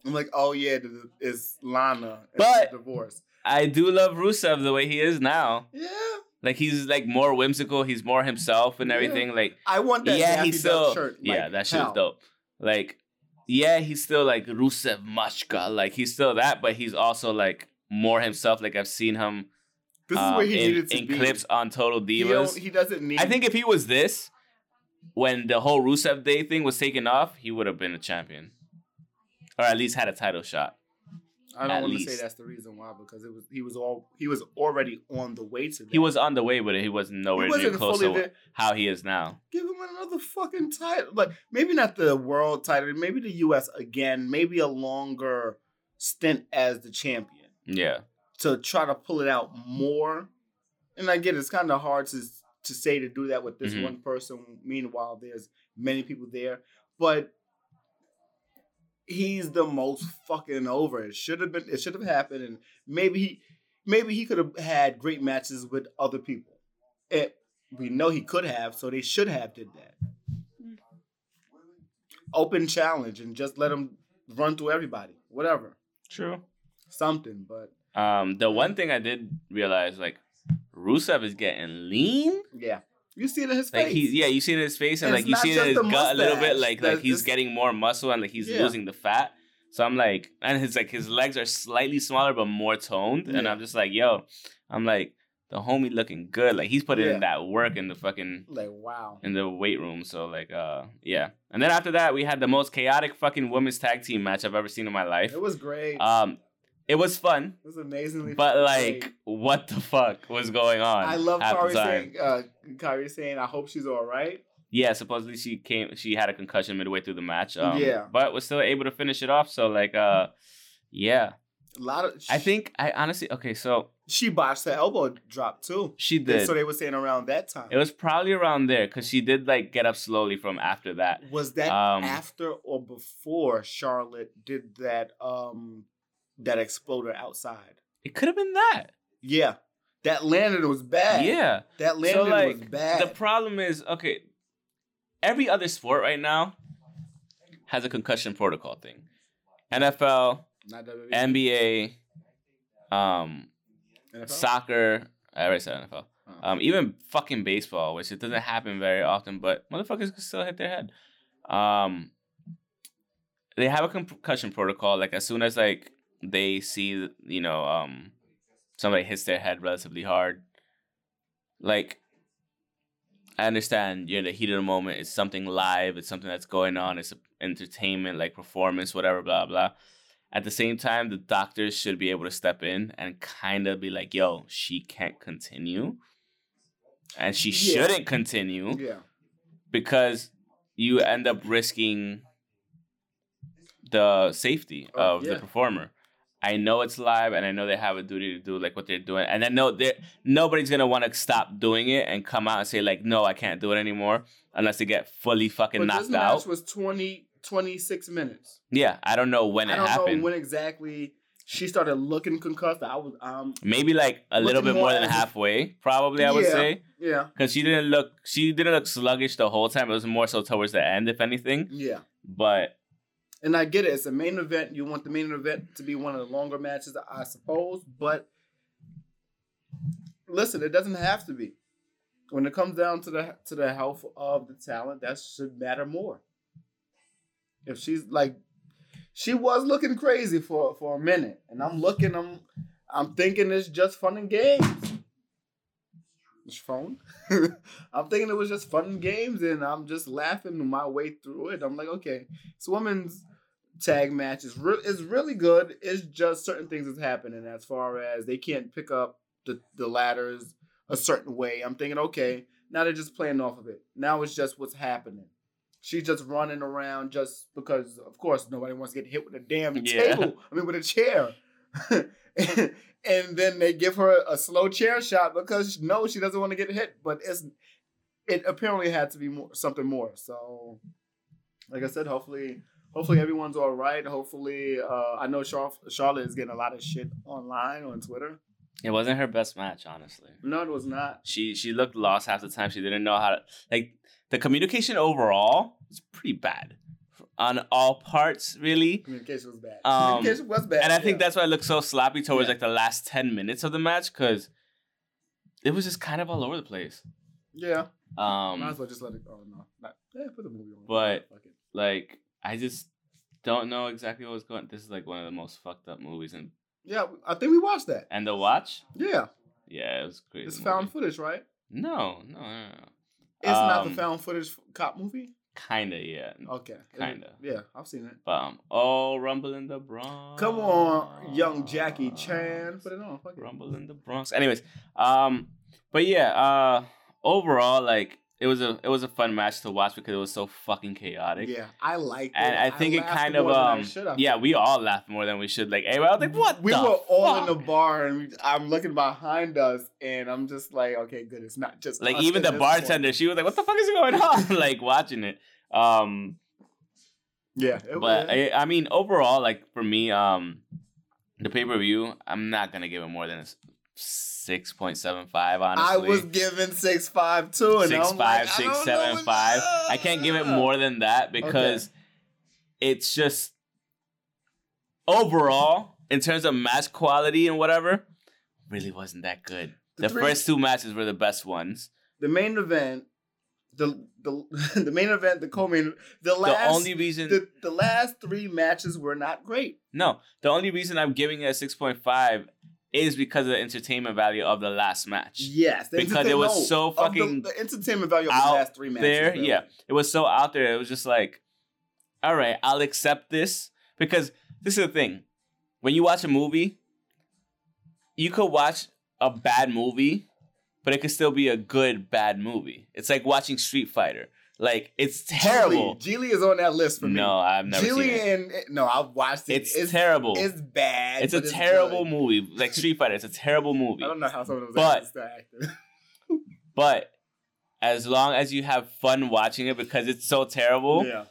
I'm like, oh yeah, it's Lana. and But- divorce. I do love Rusev the way he is now. Yeah, Like he's like more whimsical. He's more himself and Yeah. everything. Like I want that. yeah, he's still shirt. yeah, that shit's dope. Like yeah, he's still like Rusev Machka. Like he's still that, but he's also like more himself. Like I've seen him This is um, where he in, needed to in be. clips on Total He, Divas. don't- he doesn't need. I think if he was this, when the whole Rusev Day thing was taken off, he would have been a champion, or at least had a title shot. I don't want to say that's the reason why because it was he was all he was already on the way to. That. He was on the way, but he wasn't nowhere He near close to how he is now. Give him another fucking title. Like maybe not the world title, maybe the US again, maybe a longer stint as the champion Yeah, to try to pull it out more. And I get it's kind of hard to to say to do that with this Mhm. one person. Meanwhile, there's many people there, but he's the most fucking over. It should have been. It should have happened, and maybe he, maybe he could have had great matches with other people. It, we know he could have, so they should have did that. Open challenge and just let him run through everybody. Whatever, true. something. But Um, the one thing I did realize, like, Rusev is getting lean. yeah, you see it in his Like face. he, yeah, you see it in his face, and And like you see it in his gut a little bit, like like he's getting more muscle and like he's Yeah. losing the fat. So I'm like, and his like his legs are slightly smaller but more toned, and I'm just like, yo, I'm like the homie looking good. Like he's putting Yeah. in that work in the fucking like wow. in the weight room. So like, uh, yeah. And then after that, we had the most chaotic fucking women's tag team match I've ever seen in my life. It was great. Um, it was fun, it was amazingly. Fun. But like, great. what the fuck was going on? I love the time? saying, uh, Kairi Sane, "I hope she's all right." Yeah, supposedly she came. She had a concussion midway through the match. Um, Yeah. but was still able to finish it off. So like, uh, yeah, A lot of. I think I honestly okay. So she botched her elbow drop too. she did. So they were saying around that time. It was probably around there because she did like get up slowly from after that. Was that Um, after or before Charlotte did that um that exploder outside? It could have been that. Yeah. That landing was bad. Yeah. That landing so like was bad. the problem is okay. Every other sport right now has a concussion protocol thing. NFL, NBA, um, NFL? soccer. I already said NFL. Oh. Um, even fucking baseball, which it doesn't happen very often, but motherfuckers can still hit their head. Um, they have a concussion protocol. Like as soon as like they see, you know, um, somebody hits their head relatively hard, like I understand you're in the heat of the moment. It's something live. It's something that's going on. It's entertainment, like performance, whatever, blah blah. At the same time, the doctors should be able to step in and kind of be like, "Yo, she can't continue, and she Yeah. shouldn't continue Yeah. because you end up risking the safety Oh, of yeah. the performer." I know it's live, and I know they have a duty to do like what they're doing, and I know nobody's gonna want to stop doing it and come out and say like, "No, I can't do it anymore," unless they get fully fucking But knocked this match out. was 20, 26 minutes. Yeah, I don't know when I it don't happened. know when exactly she started looking concussed. I was um Maybe like a little bit more than as halfway, probably I would Yeah. say, yeah because she didn't look she didn't look sluggish the whole time. It was more so towards the end, if anything. yeah. But And I get it. It's a main event. You want the main event to be one of the longer matches, I suppose. But listen, it doesn't have to be. When it comes down to the to the health of the talent, that should matter more. If she's like, she was looking crazy for for a minute, and I'm looking, I'm I'm thinking it's just fun and games. This phone. I'm thinking it was just fun and games, and I'm just laughing my way through it. I'm like, okay, this women's tag match is re- is really good. It's just certain things that's happening as far as they can't pick up the, the ladders a certain way. I'm thinking, okay, now they're just playing off of it. Now it's just what's happening. She's just running around just because, of course, nobody wants to get hit with a damn Yeah. table. I mean, with a chair. and, and then they give her a slow chair shot because no, she doesn't want to get hit. But it's it apparently had to be more something more. So, like I said, hopefully, hopefully everyone's all right. Hopefully, uh, I know Char- Charlotte is getting a lot of shit online on Twitter. it wasn't her best match, honestly. No, it was not. She she looked lost half the time. She didn't know how to like the communication overall was pretty bad on all parts, really. Communication was bad. Um, Communication was bad. And I think yeah. that's why it looked so sloppy towards Yeah. like the last ten minutes of the match because it was just kind of all over the place. yeah. Um, Might as well just let it. Oh no, not, yeah, put the movie on. But- like I just don't know exactly what was going. This is like one of the most fucked up movies, and yeah, I think we watched that. and the watch, Yeah, yeah, it was crazy. it's movie. found footage, right? No, no, no, no. It's not the Um, found footage cop movie. Kinda, yeah. Okay, kinda. Yeah, I've seen it. But um, oh, Rumble in the Bronx. Come on, young Jackie Chan, put it on. Fuck it. Rumble in the Bronx. Anyways, um, but yeah, uh, overall, like it was a it was a fun match to watch because it was so fucking chaotic. Yeah, I like. It. And I think it kind of um yeah we all laughed more than we should like everybody was like what we were all in the bar, and we, I'm looking behind us, and I'm just like, okay, good. It's not just like even the bartender she was like what the fuck is going on like watching it um Yeah, it but. I, I mean overall like for me um the pay-per-view i'm not gonna give it more than a s- 6.75 honestly I was given six five two, and six I'm five like, six seven five. I can't give it more than that because it's just overall in terms of match quality and whatever really wasn't that good. The the three- first two matches were the best ones. The main event, the the the main event, the co-main, the last, the only reason the, the last three matches were not great. no the only reason i'm giving it a 6.5 is because of the entertainment value of the last match. Yes, Because it was so of the- fucking the, entertainment value of the last three matches. there yeah. It was so out there it was just like all right i'll accept this. Because this is the thing when you watch a movie you could watch a bad movie but it could still be a good bad movie. It's like watching street fighter like it's terrible Gigli, Gigli is on that list for me. no i've never Gigli seen it and no, I've watched it. it's, terrible It's bad. it's a but terrible good. movie like street fighter it's a terrible movie I don't know how someone was But- actually still active. but as long as you have fun watching it because it's so terrible yeah.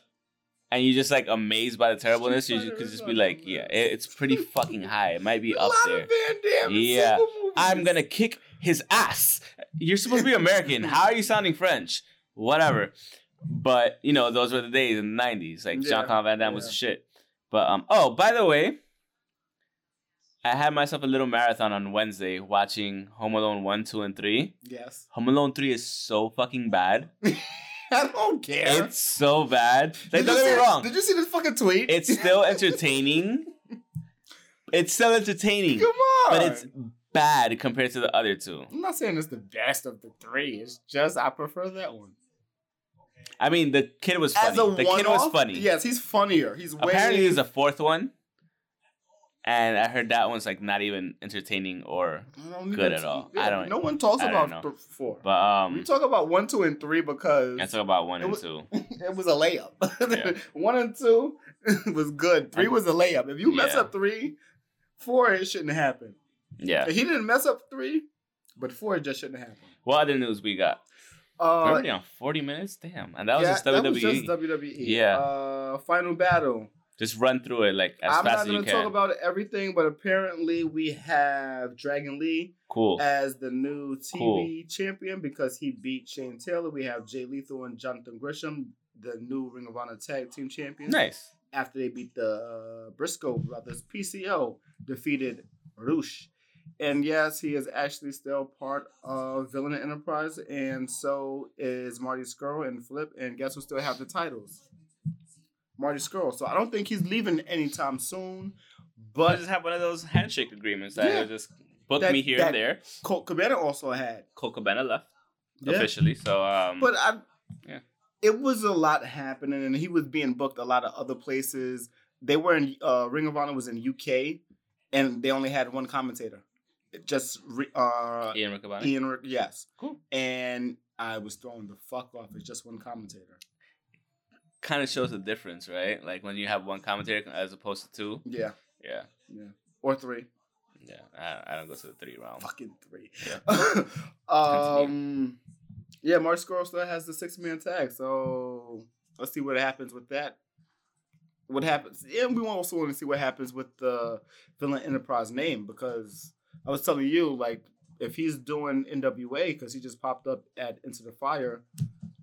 and you're just like amazed by the terribleness, you just, could just be like, yeah, it, it's pretty fucking high. It might be a up lot there. of Van Damme. Yeah. I'm gonna kick his ass. You're supposed to be American. How are you sounding French? Whatever. But you know, those were the days in the '90s. Like Yeah, Jean Claude Van Damme was yeah. the shit. But um, oh, by the way, I had myself a little marathon on Wednesday watching Home Alone 1, 2, and 3. Yes. Home Alone 3 is so fucking bad. I don't care. It's so bad. Like, don't get me wrong. Did you see this fucking tweet? It's still entertaining. It's still entertaining. Come on. But it's bad compared to the other two. I'm not saying it's the best of the three. It's just I prefer that one. I mean, the kid was As funny. The kid was funny. Yes, he's funnier. He's way. Apparently, there's a fourth one. And I heard that one's like not even entertaining or. I don't good at all. yeah, I don't- No one talks I don't about know. th- four. But we um, talk about one, two, and three because I talk about one It and was- two. it was a layup. Yeah. one and two was good. Three was a layup. If you mess Yeah. up three, four it shouldn't happen. Yeah. He didn't mess up three, but four it just shouldn't happen. What other news we got? We're Uh, already on 40 minutes? Damn. And that was yeah, just WWE. That was just WWE. Yeah. Uh, final battle. Just run through it like as I'm fast not as you going to talk about everything, but apparently we have Dragon Lee cool. as the new TV Cool. champion because he beat Shane Taylor. We have Jay Lethal and Jonathan Gresham, the new Ring of Honor Tag Team Champions. nice. After they beat the uh, Briscoe brothers, PCO defeated Roosh. And yes, he is actually still part of Villain Enterprise, and so is Marty Scurll and Flip. And guess who still have the titles? Marty Scurll. So I don't think he's leaving anytime soon. But just have one of those handshake agreements that Yeah. just book That- me here and there. Colt Cabana also had. Colt Cabana left Yeah. officially. So um But I, Yeah. it was a lot happening, and he was being booked a lot of other places. They were in uh, Ring of Honor was in UK, and they only had one commentator, just re- uh, Ian Riccaboni. Ian. Rick- Yes, Cool. and I was throwing the fuck off. It's just one commentator. Kind of shows the difference, right? Like when you have one commentator as opposed to two. Yeah, Yeah. yeah, or three, Yeah. I, I don't go to the three round. fucking three. Yeah. um, yeah, Mark Scurll still has the six man tag, so let's see what happens with that. What happens? And we also want to see what happens with the Villain Enterprise name because I was telling you, like, if he's doing NWA because he just popped up at Into the Fire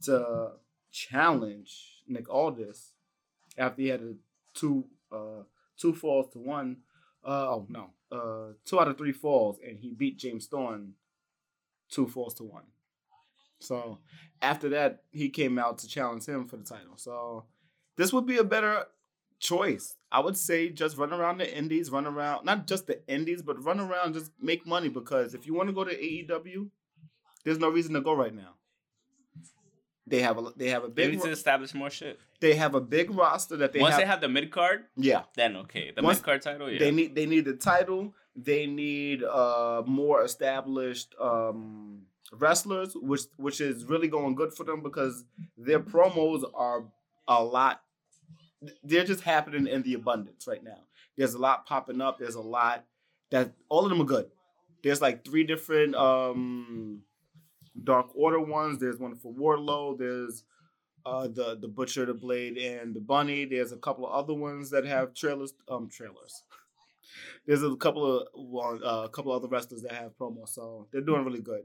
to challenge Nick Aldis after he had a two uh two falls to one. Uh, oh no, uh, two out of three falls, and he beat James Thorne two falls to one. So after that, he came out to challenge him for the title. So this would be a better choice. I would say just run around the indies, run around not just the indies, but run around, just make money because if you want to go to AEW, there's no reason to go right now. They have a they have a big. They need to establish more shit. they have a big roster that they Once have, they have the mid card, yeah then okay. The mid card title, yeah. they need they need the title. They need uh more established um wrestlers, which which is really going good for them because their promos are a lot. They're just happening in the abundance right now. There's a lot popping up. There's a lot that all of them are good. There's like three different um Dark Order ones. There's one for Wardlow. There's uh the the Butcher, the Blade, and the Bunny. There's a couple of other ones that have trailers. Um, trailers. There's a couple of uh, a couple of other wrestlers that have promos, so they're doing really good.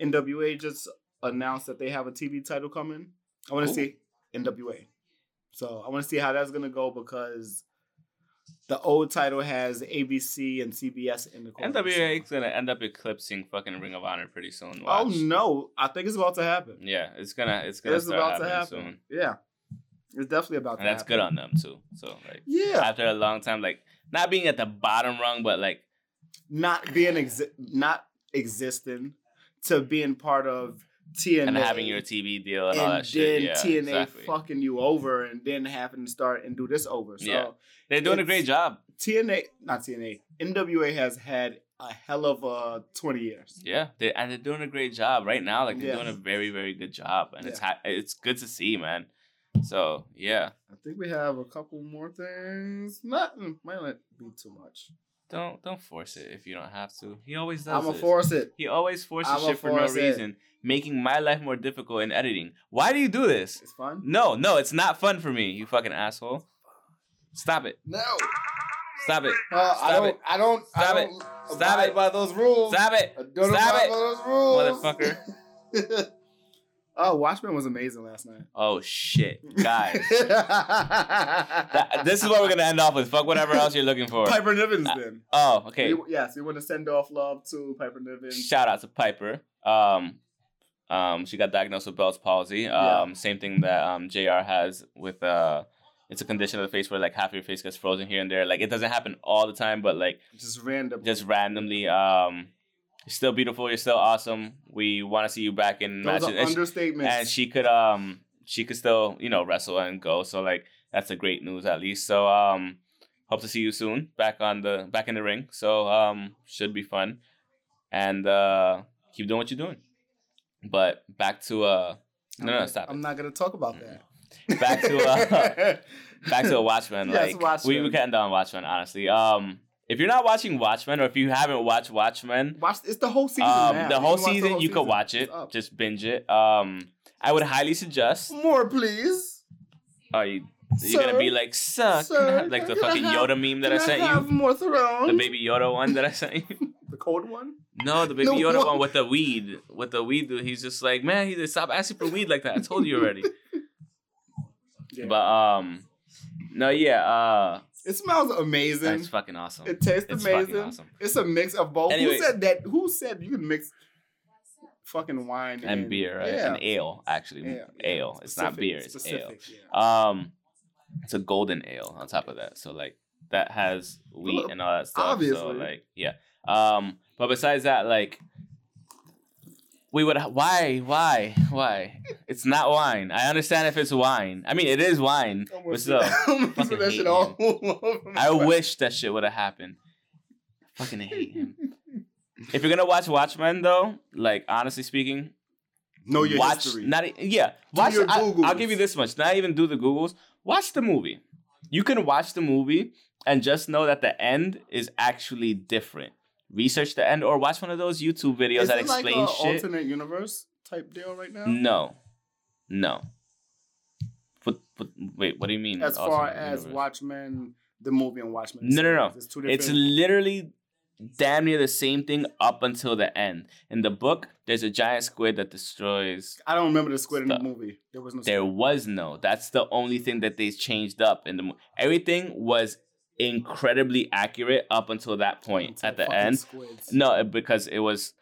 NWA just announced that they have a TV title coming. I want to see NWA, so I want to see how that's gonna go because the old title has ABC and CBS in the corner. NWA is gonna end up eclipsing fucking Ring of Honor pretty soon. Oh no, I think it's about to happen. Yeah, it's gonna it's gonna It's start about to happen. soon, Yeah, it's definitely about and that's happen. good on them too. So like Yeah, after a long time, like not being at the bottom rung, but like not being exi- not existing to being part of TNA and having your TV deal and, all that then shit. Yeah, TNA exactly. fucking you over and then having to start and do this over. So Yeah. They're doing a great job. TNA, not TNA, NWA has had a hell of a 20 years. Yeah, they and they're doing a great job right now. Like they're Yeah. doing a very very good job, and it's ha- it's good to see, man. So yeah, I think we have a couple more things. Not might not be too much. Don't don't force it if you don't have to. He always does. I'm gonna this. force it. He always forces I'ma shit for no it. reason, making my life more difficult in editing. Why do you do this? It's fun. No, no, it's not fun for me. You fucking asshole. Stop it. No, Stop it. uh, I Stop don't. it. I don't. Stop I it. don't Stop abide it. by those rules. Stop it. I don't Stop it. by those rules, Motherfucker. Oh, Watchmen was amazing last night. Oh shit, guys. That- this is what we're gonna end off with. Fuck whatever else you're looking for. Piper Nivens Uh, then. Oh, okay. We- yes, we want to send off love to Piper Nivens. Shout out to Piper. Um, um, she got diagnosed with Bell's palsy. Um, Yeah. same thing that um Jr. has with uh, it's a condition of the face where like half of your face gets frozen here and there. Like it doesn't happen all the time, but like Just random. just randomly. Um, you're still beautiful. You're still awesome. We want to see you back in Those matches. are And she- and she could um she could still you know wrestle and go so like that's a great news at least so um hope to see you soon back on the back in the ring so um should be fun and uh keep doing what you're doing but back to uh no no, I'm stop I'm it. not gonna talk about that. Back to, uh, back to a Watchmen. Yes, like we we Watchmen. can end on Watchmen. Honestly, um, if you're not watching Watchmen or if you haven't watched Watchmen, Watch. It's the whole season. um, the whole season whole you could watch it, just binge it. Um, I would highly suggest. more, please. Are you you're gonna be like, suck, like the fucking have- Yoda meme that Can I sent have you, more Thrones? the baby Yoda one that I sent you. The cold one. No, the baby No, Yoda what? one with the weed, with the weed dude. He's just like, man, he just stop asking for weed like that. I told you already. Yeah. But um, no, yeah, uh, it smells amazing. that's fucking awesome. It tastes It's amazing. fucking awesome. It's a mix of both. Anyway. Who said that? Who said you can mix fucking wine And beer, right? Yeah. And ale, actually, yeah. ale. It's not beer, it's ale. yeah. Um, it's a golden ale on top of that. So like that has wheat and all that stuff. So obviously. like yeah. Um, but besides that, like we would why why why it's not wine. I understand if it's wine. I mean it is wine, but still. fucking hate shit all over my I wish that shit would have happened. Fucking hate him. If you're gonna watch Watchmen though, like honestly speaking, no your watch history. not yeah watch I, will give you this much not even do the googles watch the movie you can watch the movie and just know that the end is actually different research the end or watch one of those youtube videos Is that like explain a shit alternate universe type deal right now? no no but, but wait what do you mean As far as universe? Watchmen, the movie and Watchmen. No, no, no. It's two different. It's literally damn near the same thing up until the end. In the book, there's a giant squid that destroys. I don't remember the squid in the movie. There was no. There squid. was no. That's the only thing that they changed up in the. mo- Everything was incredibly accurate up until that point Until at the end. Squids. No, because it was.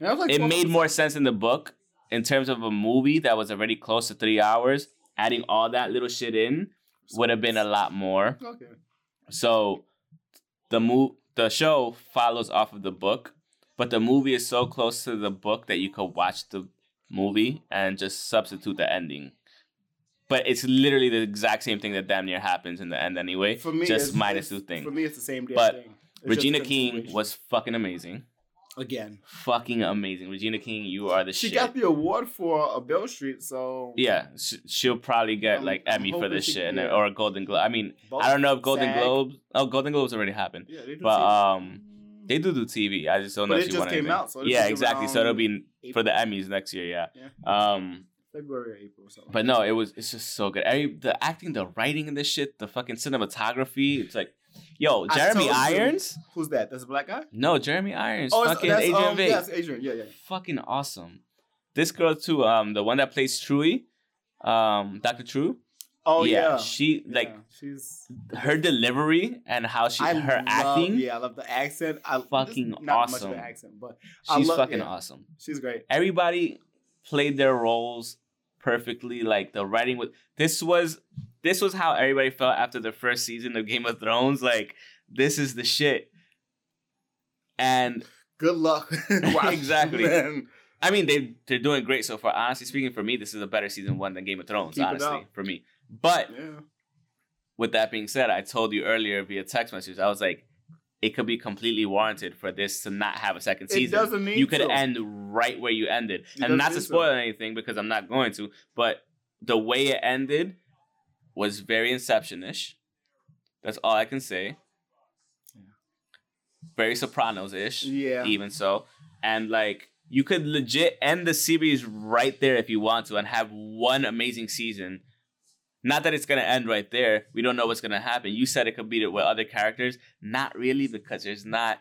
And was like, It made more sense in the book in terms of a movie that was already close to three hours. Adding all that little shit in would have been a lot more. Okay. So the move the show follows off of the book, but the movie is so close to the book that you could watch the movie and just substitute the ending. But it's literally the exact same thing that damn near happens in the end anyway. For me, just it's, minus it's- two things. For me, it's the same damn But thing. It's Regina King was fucking amazing. again. Fucking amazing. Regina King, you are the shit. She shit. got the award for a Beale Street, so yeah, sh- she'll probably get I'm- like Emmy for this shit and- or a Golden Globe. I mean, both I don't know if Golden SAG- Globes. Oh, Golden Globes already happened. Yeah, they do But, TV. um, They do do TV. I just don't But know it if she just won came anything. out, so yeah, exactly. So it'll be for the Emmys next year. Yeah. Yeah. Um. February or April. But no, it was. It's just so good. Every, the acting, the writing, and this shit, the fucking cinematography. It's like, yo, Jeremy told you. Irons. Who's that? That's a black guy. No, Jeremy Irons. Oh, fucking that's, Adrian um. Yes, Adrian. Yeah, yeah. Fucking awesome. This girl too. Um, the one that plays Trieu, um, Dr. True. Oh yeah. She like Yeah, she's her delivery and how she I her love- acting. Yeah, I love the accent. I Fucking not Much awesome. of an accent, but She's love- fucking yeah. awesome. she's great. everybody played their roles perfectly like the writing was this was this was how everybody felt after the first season of game of thrones like this is the shit and Good luck. Exactly. man. i mean they they're doing great so far honestly speaking for me this is a better season one than game of thrones Keep honestly for me but Yeah. with that being said i told you earlier via text message i was like it could be completely warranted for this to not have a second season. It doesn't need you could to. end right where you ended. It and doesn't to spoil anything because I'm not going to, but the way it ended was very Inception-ish. That's all I can say. Very Sopranos-ish, Yeah. even so. And like you could legit end the series right there if you want to and have one amazing season. Not that it's gonna end right there. We don't know what's gonna happen. You said it could be with other characters. Not really, because there's not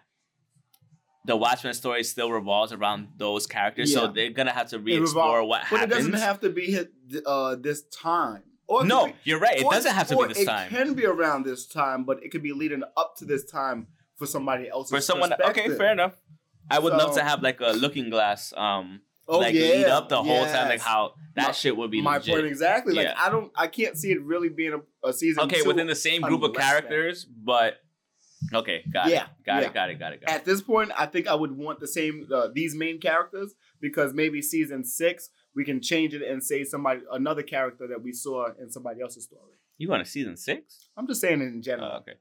the Watchmen story still revolves around those characters, so they're gonna have to It re-explore what but happens. it doesn't have to be hit uh, this time. Or no, be- you're right. It or- doesn't have to be this it time. can be around this time, but it could be leading up to this time for somebody else. For someone, okay, fair enough. I would love to have like a Looking Glass, um, Oh like yeah, lead up the whole time, like how that My- shit would be my legit. point exactly. Like I don't, I can't see it really being a, a season. Okay, within the same group of unless that- characters, but okay, got Yeah, it, got yeah. it, got it, got it, got it. At this point, I think I would want the same uh, these main characters because maybe season six we can change it and say somebody another character that we saw in somebody else's story. You want a season six? I'm just saying it in general. Oh, okay.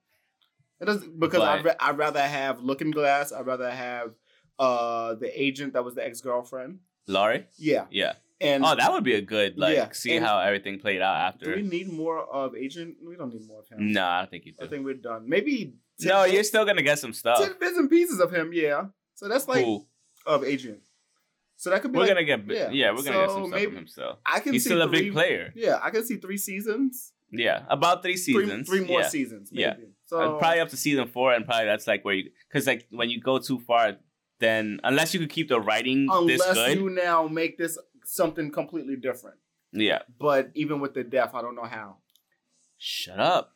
It doesn't because I'd, ra- I'd rather have Looking Glass. I'd rather have uh the agent that was the ex girlfriend. Laurie? Yeah, Yeah. and Oh, that would be a good like Yeah, see and- how everything played out after. do we need more of agent? We don't need more of him. No, I don't think you I think we're done. Maybe No, tidbits- you're still gonna get some stuff. Bits and pieces of him. Yeah, so that's like Cool. of agent. So that could be We're like, gonna get yeah, yeah, we're gonna get so some stuff from him still. I can He's see still a three, big player. Yeah, I can see three seasons, Yeah, about three three, seasons. three more yeah. seasons. Maybe. Yeah. So Uh, probably up to season four, and probably that's like where you, because like when you go too far, then unless you could keep the writing this unless good, you now make this something completely different. yeah. But even with the death, I don't know how. Shut up.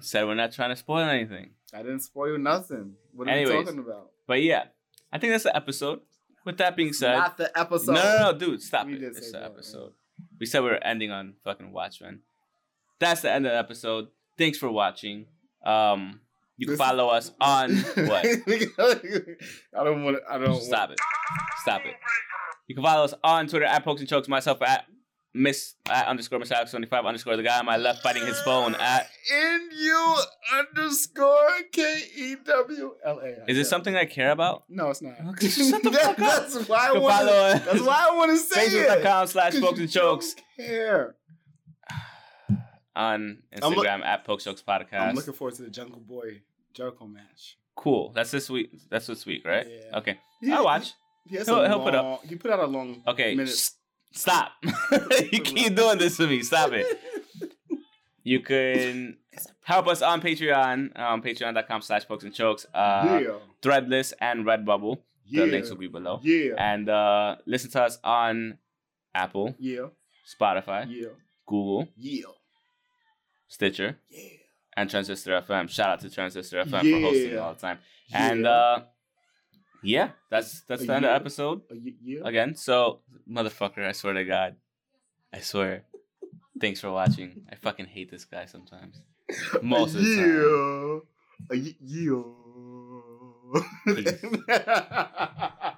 Said we're not trying to spoil anything, I didn't spoil nothing. What are Anyways. you talking about? but yeah, I think that's the episode. With that being said, Not the episode. no, no, no, dude, stop We it. It's the that, episode. We said we were ending on fucking Watchmen. That's the end of the episode. Thanks for watching. Um, you can follow us on what? I don't want. to I don't. Stop it. Stop it. You can follow us on Twitter at Pokes and Chokes, myself at Miss at underscore Miss Alex 25 underscore the guy on my left fighting his phone at N U underscore K E W L A. Is it something I care about? No, it's not. Shut the That- fuck up. That's why I want. follow us. That's why I want to say it. Facebook.com slash 'Cause Pokes and Chokes Care. on I'm look- Instagram at Pokes Chokes I'm looking forward to the Jungle Boy Jericho match. Cool. That's this week. That's this week, right? Yeah. Okay. He- I'll watch. He, has He'll- he'll put up- long- He put out a long. Okay. Minute. s- Stop. you keep doing this to me. Stop it. You can help us on Patreon, um, patreon.com slash pokes and chokes, uh, yeah. Threadless and Redbubble. Yeah. The links will be below. Yeah. And uh, listen to us on Apple, Yeah. Spotify, Yeah. Google, Yeah. Stitcher, Yeah. And Transistor FM. Shout out to Transistor FM for hosting all the time. And Yeah. uh, yeah, that's that's A the end of the episode again. So, motherfucker, I swear to God, I swear. Thanks for watching. I fucking hate this guy sometimes. Most of the time. yeah. Yeah.